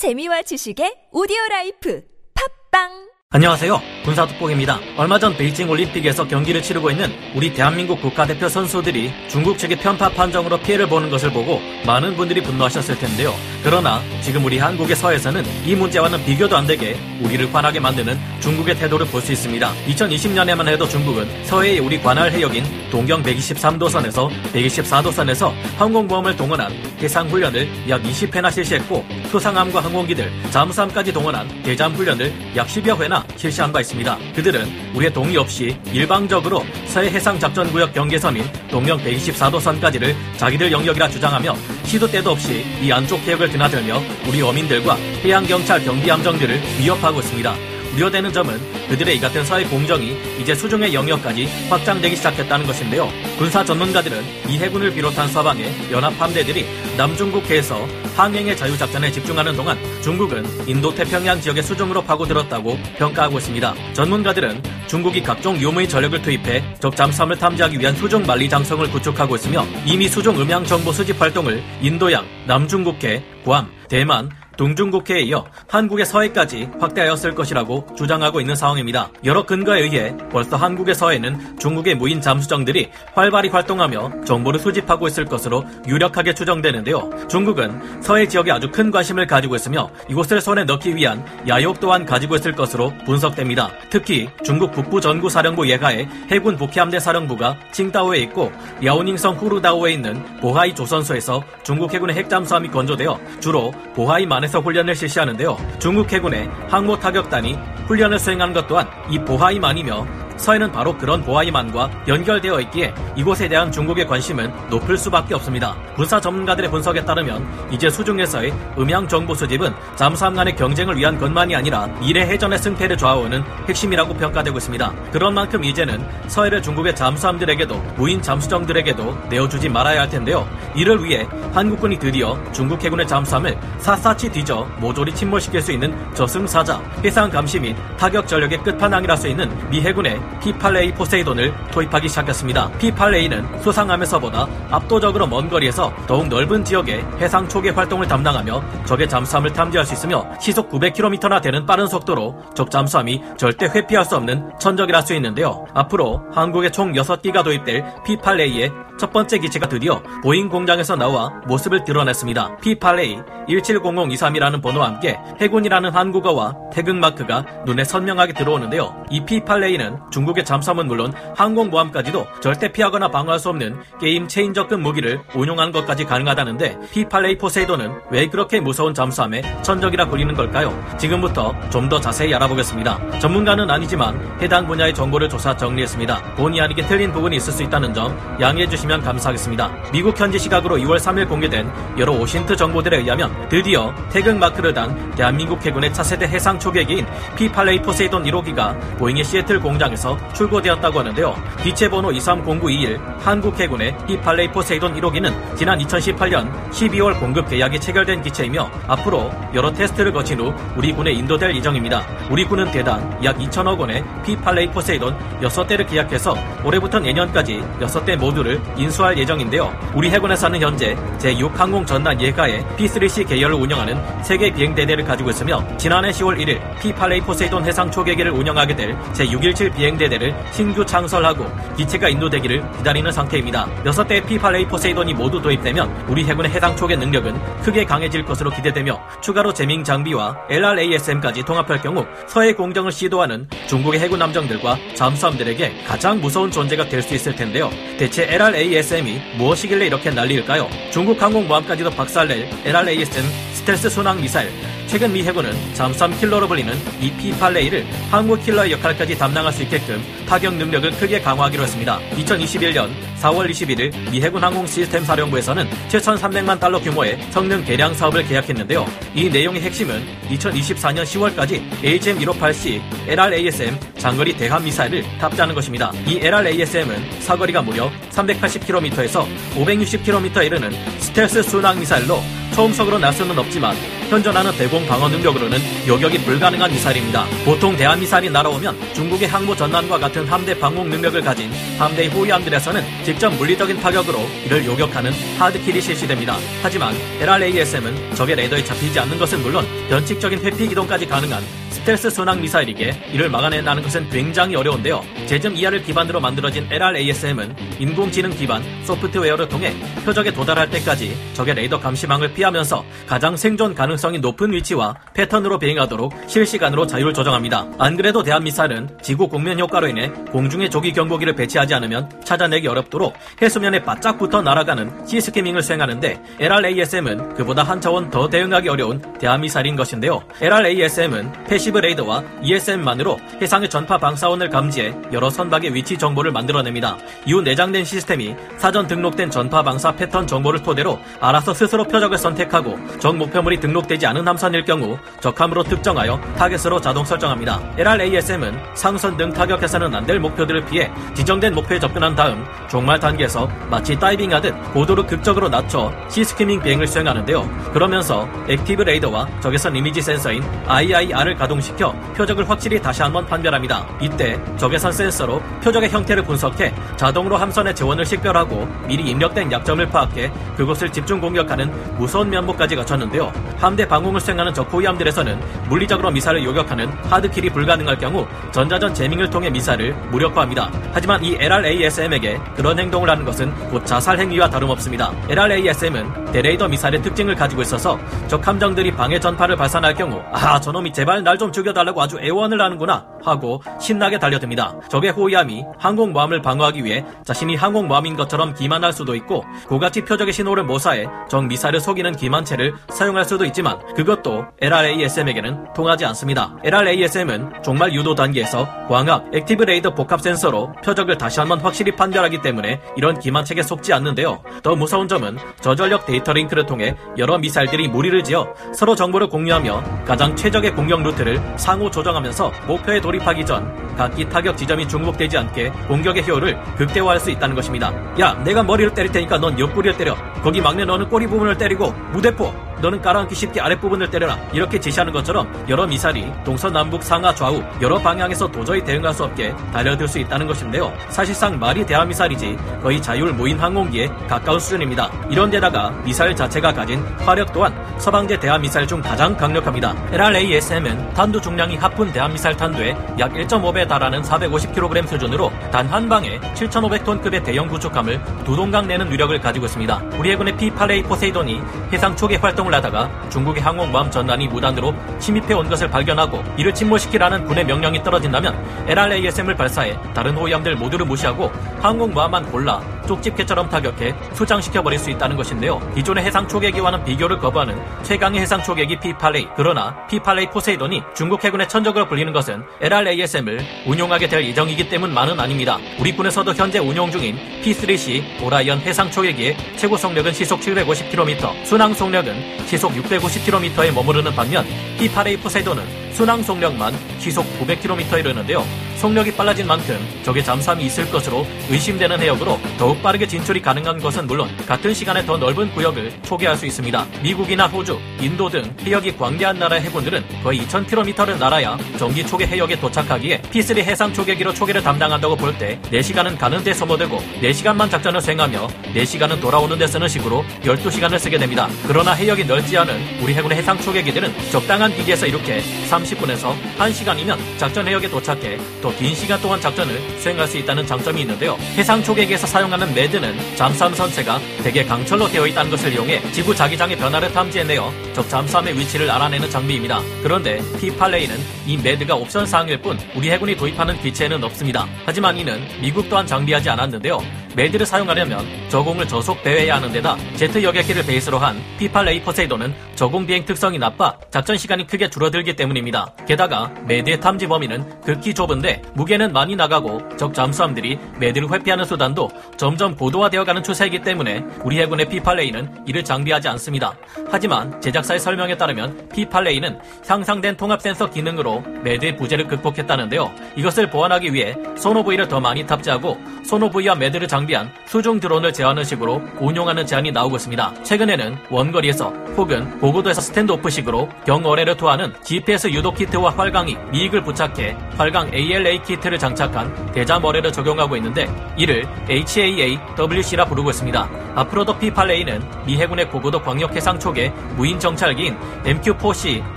재미와 지식의 오디오 라이프. 팟빵 안녕하세요. 군사특보입니다. 얼마 전 베이징 올림픽에서 경기를 치르고 있는 우리 대한민국 국가대표 선수들이 중국 측의 편파 판정으로 피해를 보는 것을 보고 많은 분들이 분노하셨을 텐데요. 그러나 지금 우리 한국의 서해에서는 이 문제와는 비교도 안 되게 우리를 화나게 만드는 중국의 태도를 볼 수 있습니다. 2020년에만 해도 중국은 서해의 우리 관할 해역인 동경 123도선에서 124도선에서 항공모함을 동원한 해상훈련을 약 20회나 실시했고 수상함과 항공기들, 잠수함까지 동원한 대잠훈련을 약 10여 회나 실시한 바 있습니다. 그들은 우리의 동의 없이 일방적으로 서해 해상 작전구역 경계선인 동경 124도선까지를 자기들 영역이라 주장하며 시도 때도 없이 이 안쪽 해역을 드나들며 우리 어민들과 해양경찰 경비함정들을 위협하고 있습니다. 우려되는 점은 그들의 이 같은 사회 공정이 이제 수중의 영역까지 확장되기 시작했다는 것인데요. 군사 전문가들은 이 해군을 비롯한 서방의 연합 함대들이 남중국해에서 항행의 자유작전에 집중하는 동안 중국은 인도태평양 지역의 수중으로 파고들었다고 평가하고 있습니다. 전문가들은 중국이 각종 유무의 전력을 투입해 적 잠수함을 탐지하기 위한 수중 만리 장성을 구축하고 있으며 이미 수중 음향 정보 수집 활동을 인도양, 남중국해, 괌, 대만, 동중국해에 이어 한국의 서해까지 확대하였을 것이라고 주장하고 있는 상황입니다. 여러 근거에 의해 벌써 한국의 서해는 중국의 무인 잠수정들이 활발히 활동하며 정보를 수집하고 있을 것으로 유력하게 추정되는데요. 중국은 서해 지역에 아주 큰 관심을 가지고 있으며 이곳을 손에 넣기 위한 야욕 또한 가지고 있을 것으로 분석됩니다. 특히 중국 북부 전구 사령부 예하의 해군 북해함대 사령부가 칭다오에 있고 야오닝성 후르다오에 있는 보하이 조선소에서 중국 해군의 핵잠수함이 건조되어 주로 보하이 만에 해서 훈련을 실시하는데요. 중국 해군의 항모 타격단이 훈련을 수행한 것 또한 이 보하이만이며 서해는 바로 그런 보아이만과 연결되어 있기에 이곳에 대한 중국의 관심은 높을 수밖에 없습니다. 군사 전문가들의 분석에 따르면 이제 수중에서의 음향 정보 수집은 잠수함 간의 경쟁을 위한 것만이 아니라 미래 해전의 승패를 좌우하는 핵심이라고 평가되고 있습니다. 그런 만큼 이제는 서해를 중국의 잠수함들에게도 무인 잠수정들에게도 내어주지 말아야 할 텐데요. 이를 위해 한국군이 드디어 중국 해군의 잠수함을 샅샅이 뒤져 모조리 침몰시킬 수 있는 저승사자, 해상 감시 및 타격 전력의 끝판왕이라 수 있는 미 해군의 P8A 포세이돈을 도입하기 시작했습니다. P8A는 수상함에서보다 압도적으로 먼 거리에서 더욱 넓은 지역의 해상 초계 활동을 담당하며 적의 잠수함을 탐지할 수 있으며 시속 900km나 되는 빠른 속도로 적 잠수함이 절대 회피할 수 없는 천적이라 수 있는데요. 앞으로 한국에 총 6기가 도입될 P8A의 첫 번째 기체가 드디어 보잉 공장에서 나와 모습을 드러냈습니다. P8A 170023이라는 번호와 함께 해군이라는 한국어와 태극 마크가 눈에 선명하게 들어오는데요. 이 P8A는 중국의 잠수함은 물론 항공모함까지도 절대 피하거나 방어할 수 없는 게임 체인저급 무기를 운용하는 것까지 가능하다는데 P8A 포세이돈은 왜 그렇게 무서운 잠수함에 천적이라 불리는 걸까요? 지금부터 좀 더 자세히 알아보겠습니다. 전문가는 아니지만 해당 분야의 정보를 조사 정리했습니다. 본의 아니게 틀린 부분이 있을 수 있다는 점 양해해 주시면 감사하겠습니다. 미국 현지 시각으로 2월 3일 공개된 여러 OSINT 정보들에 의하면 드디어 태극 마크를 단 대한민국 해군의 차세대 해상 초계기인 P8A 포세이돈 1호기가 보잉의 시애틀 공장에서 출고되었다고 하는데요. 기체 번호 230921 한국 해군의 P8A 포세이돈 1호기는 지난 2018년 12월 공급 계약이 체결된 기체이며 앞으로 여러 테스트를 거친 후 우리 군에 인도될 예정입니다. 우리 군은 대당 약 2천억 원의 P8A 포세이돈 6대를 계약해서 올해부터 내년까지 6대 모두를 인수할 예정인데요. 우리 해군에서는 현재 제6항공 전단 예하의 P3C 계열을 운영하는 세 개 비행대대를 가지고 있으며 지난해 10월 1일 P8A 포세이돈 해상 초계기를 운영하게 될 제617 비행대대를 신규 창설하고 기체가 인도되기를 기다리는 상태입니다. 6대의 P8A 포세이돈이 모두 도입되면 우리 해군의 해상 초계 능력은 크게 강해질 것으로 기대되며 추가로 제밍 장비와 LRASM까지 통합할 경우 서해 공정을 시도하는 중국의 해군 함정들과 잠수함들에게 가장 무서운 존재가 될 수 있을 텐데요. 대체 LRASM이 무엇이길래 이렇게 난리일까요? 중국 항공모함까지도 박살낼 LRASM 스텔스 순항 미사일 최근 미 해군은 잠수함 킬러로 불리는 이 P8A를 항모 킬러의 역할까지 담당할 수 있게끔 타격 능력을 크게 강화하기로 했습니다. 2021년 4월 21일 미 해군 항공 시스템 사령부에서는 7,300만 달러 규모의 성능 개량 사업을 계약했는데요. 이 내용의 핵심은 2024년 10월까지 HM158C LRASM 장거리 대함 미사일을 탑재하는 것입니다. 이 LRASM은 사거리가 무려 380km에서 560km에 이르는 스텔스 순항 미사일로 처음속으로 날 수는 없지만 현존하는 대공 방어 능력으로는 요격이 불가능한 미사일입니다. 보통 대한 미사일이 날아오면 중국의 항모 전란과 같은 함대 방공 능력을 가진 함대의 호위함들에서는 직접 물리적인 타격으로 이를 요격하는 하드킬이 실시됩니다. 하지만 LRASM은 적의 레이더에 잡히지 않는 것은 물론 변칙적인 회피 기동까지 가능한 스텔스 순항 미사일이기에 이를 막아낸다는 것은 굉장히 어려운데요. 제점 이하를 기반으로 만들어진 LRASM은 인공지능 기반 소프트웨어를 통해 표적에 도달할 때까지 적의 레이더 감시망을 피하면서 가장 생존 가능성이 높은 위치와 패턴으로 비행하도록 실시간으로 자율 조정합니다. 안 그래도 대함 미사일은 지구 곡면 효과로 인해 공중에 조기 경보기를 배치하지 않으면 찾아내기 어렵도록 해수면에 바짝 붙어 날아가는 sea skimming을 수행하는데 LRASM은 그보다 한 차원 더 대응하기 어려운 대함 미사일인 것인데요. LRASM은 passive 레이더와 ESM만으로 해상의 전파 방사원을 감지해 여러 선박의 위치 정보를 만들어냅니다. 이후 내장된 시스템이 사전 등록된 전파 방사 패턴 정보를 토대로 알아서 스스로 표적을 선택하고 적 목표물이 등록되지 않은 함선일 경우 적함으로 특정하여 타겟으로 자동 설정합니다. LRASM은 상선 등 타격해서는 안 될 목표들을 피해 지정된 목표에 접근한 다음 종말 단계에서 마치 다이빙하듯 고도를 극적으로 낮춰 sea skimming 비행을 수행하는데요. 그러면서 active 레이더와 적외선 이미지 센서인 IIR을 가동 시켜 표적을 확실히 다시 한번 판별합니다. 이때 적외선 센서로 표적의 형태를 분석해 자동으로 함선의 제원을 식별하고 미리 입력된 약점을 파악해 그곳을 집중 공격하는 무서운 면모까지 갖췄는데요. 함대 방공을 수행하는 적 호위함들에서는 물리적으로 미사일을 요격하는 hard kill이 불가능할 경우 전자전 jamming을 통해 미사일을 무력화합니다. 하지만 이 LRASM에게 그런 행동을 하는 것은 곧 자살 행위와 다름없습니다. LRASM은 대레이더 미사일의 특징을 가지고 있어서 적 함정들이 방해 전파를 발산할 경우 아 저놈이 제발 날 좀 죽여달라고 아주 애원을 하는구나 하고 신나게 달려듭니다. 적의 호위함이 항공모함을 방어하기 위해 자신이 항공모함인 것처럼 기만할 수도 있고 고가치 표적의 신호를 모사해 적 미사일을 속이는 기만체를 사용할 수도 있지만 그것도 LRASM에게는 통하지 않습니다. LRASM은 종말 유도 단계에서 광학, active 레이더 복합 센서로 표적을 다시 한번 확실히 판별하기 때문에 이런 기만책에 속지 않는데요. 더 무서운 점은 저전력 데이터 링크를 통해 여러 미사일들이 무리를 지어 서로 정보를 공유하며 가장 최적의 공격 루트를 상호 조정하면서 목표에 돌입하기 전 각기 타격 지점이 중복되지 않게 공격의 효율을 극대화할 수 있다는 것입니다. 야, 내가 머리를 때릴 테니까 넌 옆구리를 때려. 거기 막내 너는 꼬리 부분을 때리고 무대포 너는 가라앉기 쉽게 아랫부분을 때려라. 이렇게 지시하는 것처럼 여러 미사일이 동서남북 상하 좌우 여러 방향에서 도저히 대응할 수 없게 달려들 수 있다는 것인데요. 사실상 말이 대함미사일이지 거의 자율 무인 항공기에 가까운 수준입니다. 이런 데다가 미사일 자체가 가진 화력 또한 서방제 대한미사일 중 가장 강력합니다. LRASM은 탄두 중량이 하푼 대한미사일 탄두의 약 1.5배 달하는 450kg 수준으로 단 한 방에 7,500톤급의 대형 구축함을 두 동강 내는 위력을 가지고 있습니다. 우리 해군의 P-8A 포세이돈이 해상 초계 활동을 하다가 중국의 항공모함 전단이 무단으로 침입해 온 것을 발견하고 이를 침몰시키라는 군의 명령이 떨어진다면 LRASM을 발사해 다른 호위함들 모두를 무시하고 항공모함만 골라 쪽집게처럼 타격해 수장시켜버릴 수 있다는 것인데요. 기존의 해상 초계기와는 비교를 거부하는 최강의 해상 초계기 P-8A 그러나 P-8A 포세이돈이 중국 해군의 천적으로 불리는 것은 LRASM을 운용하게 될 예정이기 때문만은 아닙니다. 우리 군에서도 현재 운용 중인 P-3C 오라이언 해상 초계기의 최고 속력은 시속 750km, 순항 속력은 시속 650km에 머무르는 반면 P-8A 포세이돈은 순항 속력만 시속 900km에 이르는데요. 속력이 빨라진 만큼 적의 잠수함이 있을 것으로 의심되는 해역으로 더욱 빠르게 진출이 가능한 것은 물론 같은 시간에 더 넓은 구역을 초계할 수 있습니다. 미국이나 호주, 인도 등 해역이 광대한 나라의 해군들은 거의 2,000km를 날아야 정기 초계 해역에 도착하기에 P3 해상 초계기로 초계를 담당한다고 볼 때 4시간은 가는 데 소모되고 4시간만 작전을 수행하며 4시간은 돌아오는 데 쓰는 식으로 12시간을 쓰게 됩니다. 그러나 해역이 넓지 않은 우리 해군의 해상 초계기들은 적당한 기지에서 이렇게 30분에서 1시간이면 작전 해역에 도착해 더긴 시간 동안 작전을 수행할 수 있다는 장점이 있는데요. 해상 초계기에서 사용하는 MAD는 잠수함 선체가 대개 강철로 되어 있다는 것을 이용해 지구 자기장의 변화를 탐지해내어 적 잠수함의 위치를 알아내는 장비입니다. 그런데 P-8A는 이 MAD가 옵션 사항일 뿐 우리 해군이 도입하는 기체에는 없습니다. 하지만 이는 미국 또한 장비하지 않았는데요. MAD를 사용하려면 저공을 저속 배회해야 하는 데다 제트 여객기를 베이스로 한 P-8A 포세이돈은 저공 비행 특성이 나빠 작전 시간이 크게 줄어들기 때문입니다. 게다가 MAD의 탐지 범위는 극히 좁은데 무게는 많이 나가고 적 잠수함들이 MAD를 회피하는 수단도 점점 고도화되어가는 추세이기 때문에 우리 해군의 P8A는 이를 장비하지 않습니다. 하지만 제작사의 설명에 따르면 P8A는 향상된 통합 센서 기능으로 MAD의 부재를 극복했다는데요. 이것을 보완하기 위해 sonobuoy를 더 많이 탑재하고 sonobuoy와 MAD를 장비한 수중 드론을 제어하는 식으로 운용하는 제안이 나오고 있습니다. 최근에는 원거리에서 혹은 고고도에서 standoff식으로 경어뢰를 투하는 GPS 유도 키트와 활강익 미익을 부착해 활강 ALA 키트를 장착한 대잠어뢰를 적용하고 있는데 이를 HAAWC라 부르고 있습니다. 앞으로도 P8A는 미 해군의 고고도 광역 해상 초계 무인 정찰기인 MQ-4C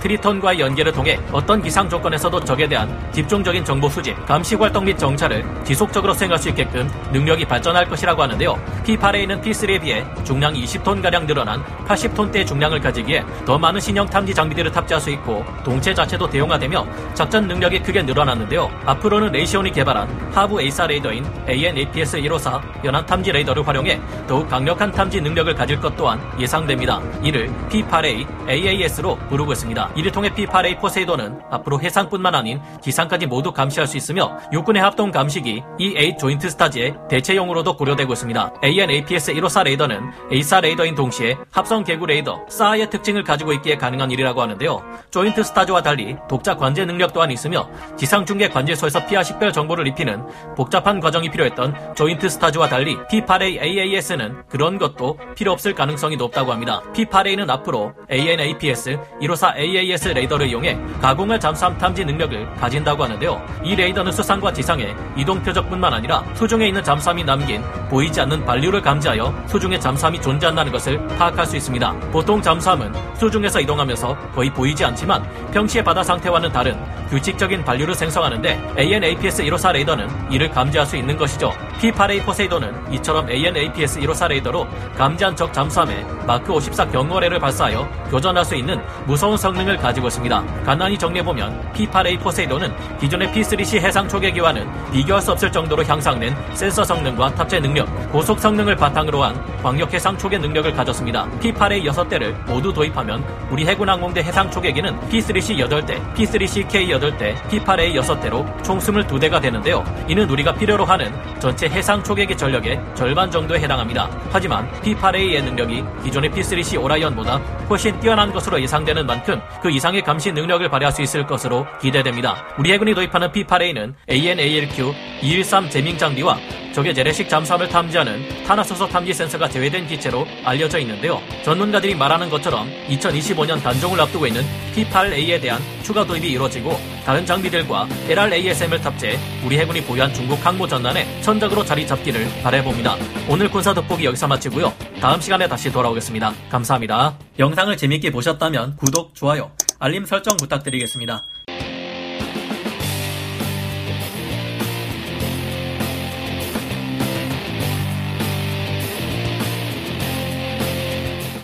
트리턴과의 연계를 통해 어떤 기상 조건에서도 적에 대한 집중적인 정보 수집, 감시 활동 및 정찰을 지속적으로 수행할 수 있게끔 능력이 발전할 것이라고 하는데요. P8A는 P3에 비해 중량이 20톤가량 늘어난 80톤대의 중량을 가지기에 더 많은 신형 탐지 장비들을 탑재할 수 있고 동체 자체도 대형화되며 작전 능력이 크게 늘어났는데요. 앞으로는 레이시온이 개발한 하부 AESA 레이더인 AN/APS-154 연안 탐지 레이더를 활용해 더욱 강력한 탐지 능력을 가질 것 또한 예상됩니다. 이를 P8A AAS로 부르고 있습니다. 이를 통해 P8A 포세이돈은 앞으로 해상 뿐만 아닌 지상까지 모두 감시할 수 있으며 육군의 합동 감시기 E8 Joint STARS의 대체용으로도 고려되고 있습니다. AN/APS-154 레이더는 AESA 레이더인 동시에 합성 개구 레이더 SAR의 특징을 가지고 있기에 가능한 일이라고 하는데요. 조인트 스타즈와 달리 독자 관제 능력 또한 있으며 지상 중계 관제소에서 피하 식별 정보를 입히는 복잡한 과정이 필요했던 조인트 스타즈와 달리 P8A AAS는 그런 것도 필요 없을 가능성이 높다고 합니다. P8A는 앞으로 AN/APS 154 AAS 레이더를 이용해 가공할 잠수함 탐지 능력을 가진다고 하는데요. 이 레이더는 수상과 지상의 이동 표적뿐만 아니라 수중에 있는 잠수함이 남긴 보이지 않는 반류를 감지하여 수중에 잠수함이 존재한다는 것을 파악할 수 있습니다. 보통 잠수함은 수중에서 이동하면서 거의 보이지 않지만 평시의 바다 상태와는 다른 규칙적인 반류를 생성하는데 AN/APS-154 레이더는 이를 감지할 수 있는 것이죠. P8A 포세이돈은 이처럼 AN/APS-154 레이더로 감지한 적 잠수함에 마크 54 경어뢰를 발사하여 교전할 수 있는 무서운 성능을 가지고 있습니다. 간단히 정리해보면 P8A 포세이돈은 기존의 P3C 해상 초계기와는 비교할 수 없을 정도로 향상된 센서 성능과 탑재 능력, 고속 성능을 바탕으로 한 광역 해상 초계 능력을 가졌습니다. P8A 6대를 모두 도입하면 우리 해군 항공대 해상 초계기는 P3C 8대, P3CK 8대, P8A 6대로 총 22대가 되는데요. 이는 우리가 필요로 하는 전체 해상 초계기 전력의 절반 정도에 해당합니다. 하지만 P8A의 능력이 기존의 P3C 오라이언보다 훨씬 뛰어난 것으로 예상되는 만큼 그 이상의 감시 능력을 발휘할 수 있을 것으로 기대됩니다. 우리 해군이 도입하는 P8A는 AN/ALQ 213 제밍 장비와 적의 재래식 잠수함을 탐지하는 탄화수소 탐지 센서가 제외된 기체로 알려져 있는데요. 전문가들이 말하는 것처럼 2025년 단종을 앞두고 있는 P8A에 대한 추가 도입이 이루어지고 다른 장비들과 LRASM을 탑재해 우리 해군이 보유한 중국 항모 전단에 천적으로 자리 잡기를 바라봅니다. 오늘 군사 돋보기 여기서 마치고요. 다음 시간에 다시 돌아오겠습니다. 감사합니다. 영상을 재밌게 보셨다면 구독, 좋아요, 알림 설정 부탁드리겠습니다.